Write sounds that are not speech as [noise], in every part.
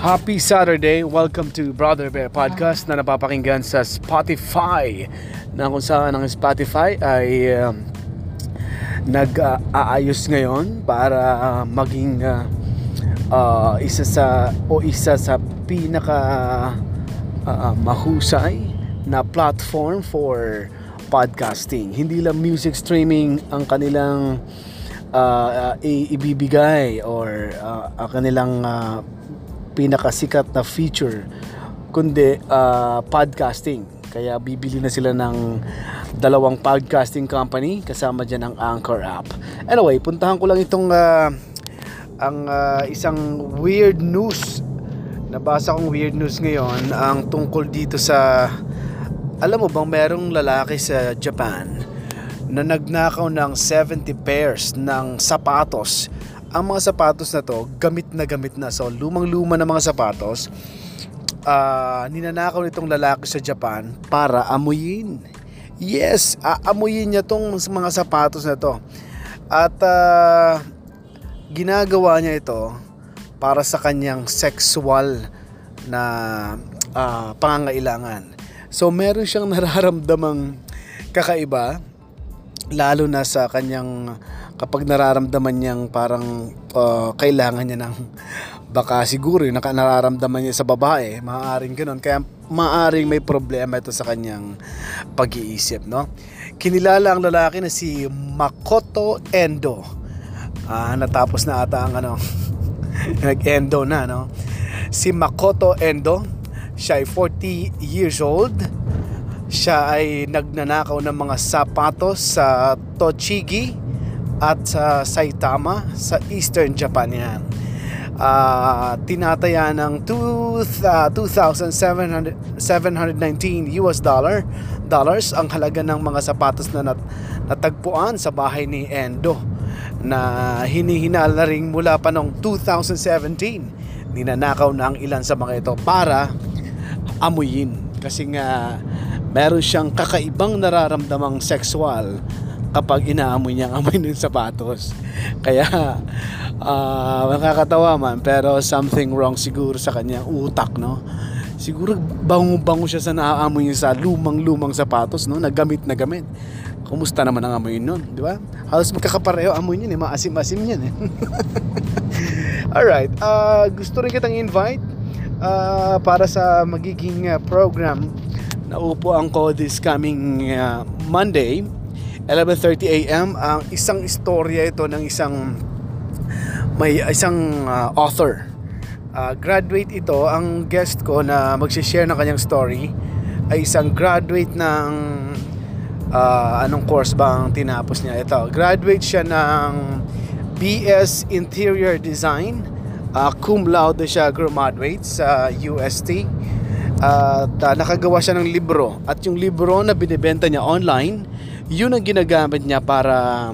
Happy Saturday! Welcome to Brother Bear Podcast na napapakinggan sa Spotify na kung saan ang Spotify ay um, nag-aayos ngayon para uh, maging uh, uh, isa sa o isa sa pinaka uh, mahusay na platform for podcasting. Hindi lang music streaming ang kanilang uh, uh, ibibigay or uh, ang kanilang uh, pinakasikat na feature kundi uh, podcasting. Kaya bibili na sila ng dalawang podcasting company kasama dyan ang Anchor app. Anyway, puntahan ko lang itong uh, ang uh, isang weird news. Nabasa kong weird news ngayon ang tungkol dito sa alam mo bang merong lalaki sa Japan na nagnakaw ng 70 pairs ng sapatos ang mga sapatos na to, gamit na gamit na. So, lumang-luma na mga sapatos, uh, ninanakaw nitong lalaki sa Japan para amuyin. Yes, aamuyin niya tong mga sapatos na to. At uh, ginagawa niya ito para sa kanyang sexual na uh, pangangailangan. So meron siyang nararamdamang kakaiba lalo na sa kanyang kapag nararamdaman niyang parang uh, kailangan niya ng baka siguro yung nararamdaman niya sa babae, maaaring ganun. Kaya maaaring may problema ito sa kanyang pag-iisip, no? Kinilala ang lalaki na si Makoto Endo. Ah, natapos na ata ang ano, [laughs] nag-endo na, no? Si Makoto Endo, siya ay 40 years old. Siya ay nagnanakaw ng mga sapatos sa Tochigi, at sa Saitama sa Eastern Japan yan. Uh, tinataya ng 2,719 uh, US dollar dollars ang halaga ng mga sapatos na nat, natagpuan sa bahay ni Endo na hinihinal na rin mula pa noong 2017 ninanakaw na ang ilan sa mga ito para amuyin kasi nga meron siyang kakaibang nararamdamang sexual kapag inaamoy niya ang amoy ng sapatos. [laughs] Kaya uh, nakakatawa man pero something wrong siguro sa kanyang utak no. Siguro bango-bango siya sa naaamoy niya sa lumang-lumang sapatos no, na gamit na gamit. Kumusta naman ang amoy nun, di ba? Halos magkakapareho amoy niyan, eh, maasim-asim niyan eh. [laughs] Alright, uh, gusto rin kitang invite uh, para sa magiging uh, program na upo ko this coming uh, Monday 11:30 AM ang isang istorya ito ng isang may isang uh, author. Uh, graduate ito, ang guest ko na magsi-share ng kanyang story ay isang graduate ng uh, anong course ba ang tinapos niya ito. Graduate siya ng BS Interior Design. Uh, cum laude siya graduate sa UST. At uh, nakagawa siya ng libro at yung libro na binibenta niya online yun ang ginagamit niya para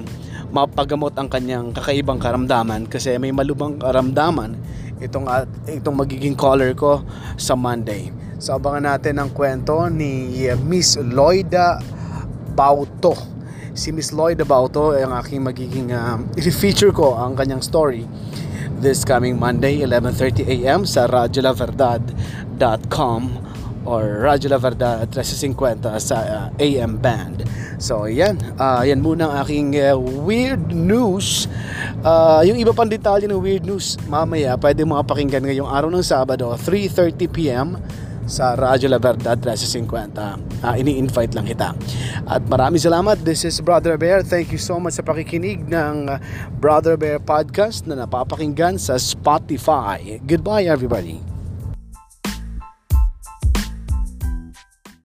mapagamot ang kanyang kakaibang karamdaman kasi may malubang karamdaman itong itong magiging caller ko sa Monday. So abangan natin ang kwento ni Miss Lloyda Bauto. Si Miss Lloyda Bauto ang aking magiging uh, i-feature ko ang kanyang story this coming Monday 11:30 AM sa radiolaverdad.com or Radyo La Verdad 1350 sa uh, AM band. So yan, uh, yan muna ang aking uh, weird news. Uh, yung iba pang detalye ng weird news mamaya pwede mo pakinggan ngayong araw ng Sabado 3.30pm sa Radyo La Verdad 1350. Uh, ini-invite lang kita. At maraming salamat. This is Brother Bear. Thank you so much sa pakikinig ng uh, Brother Bear Podcast na napapakinggan sa Spotify. Goodbye everybody.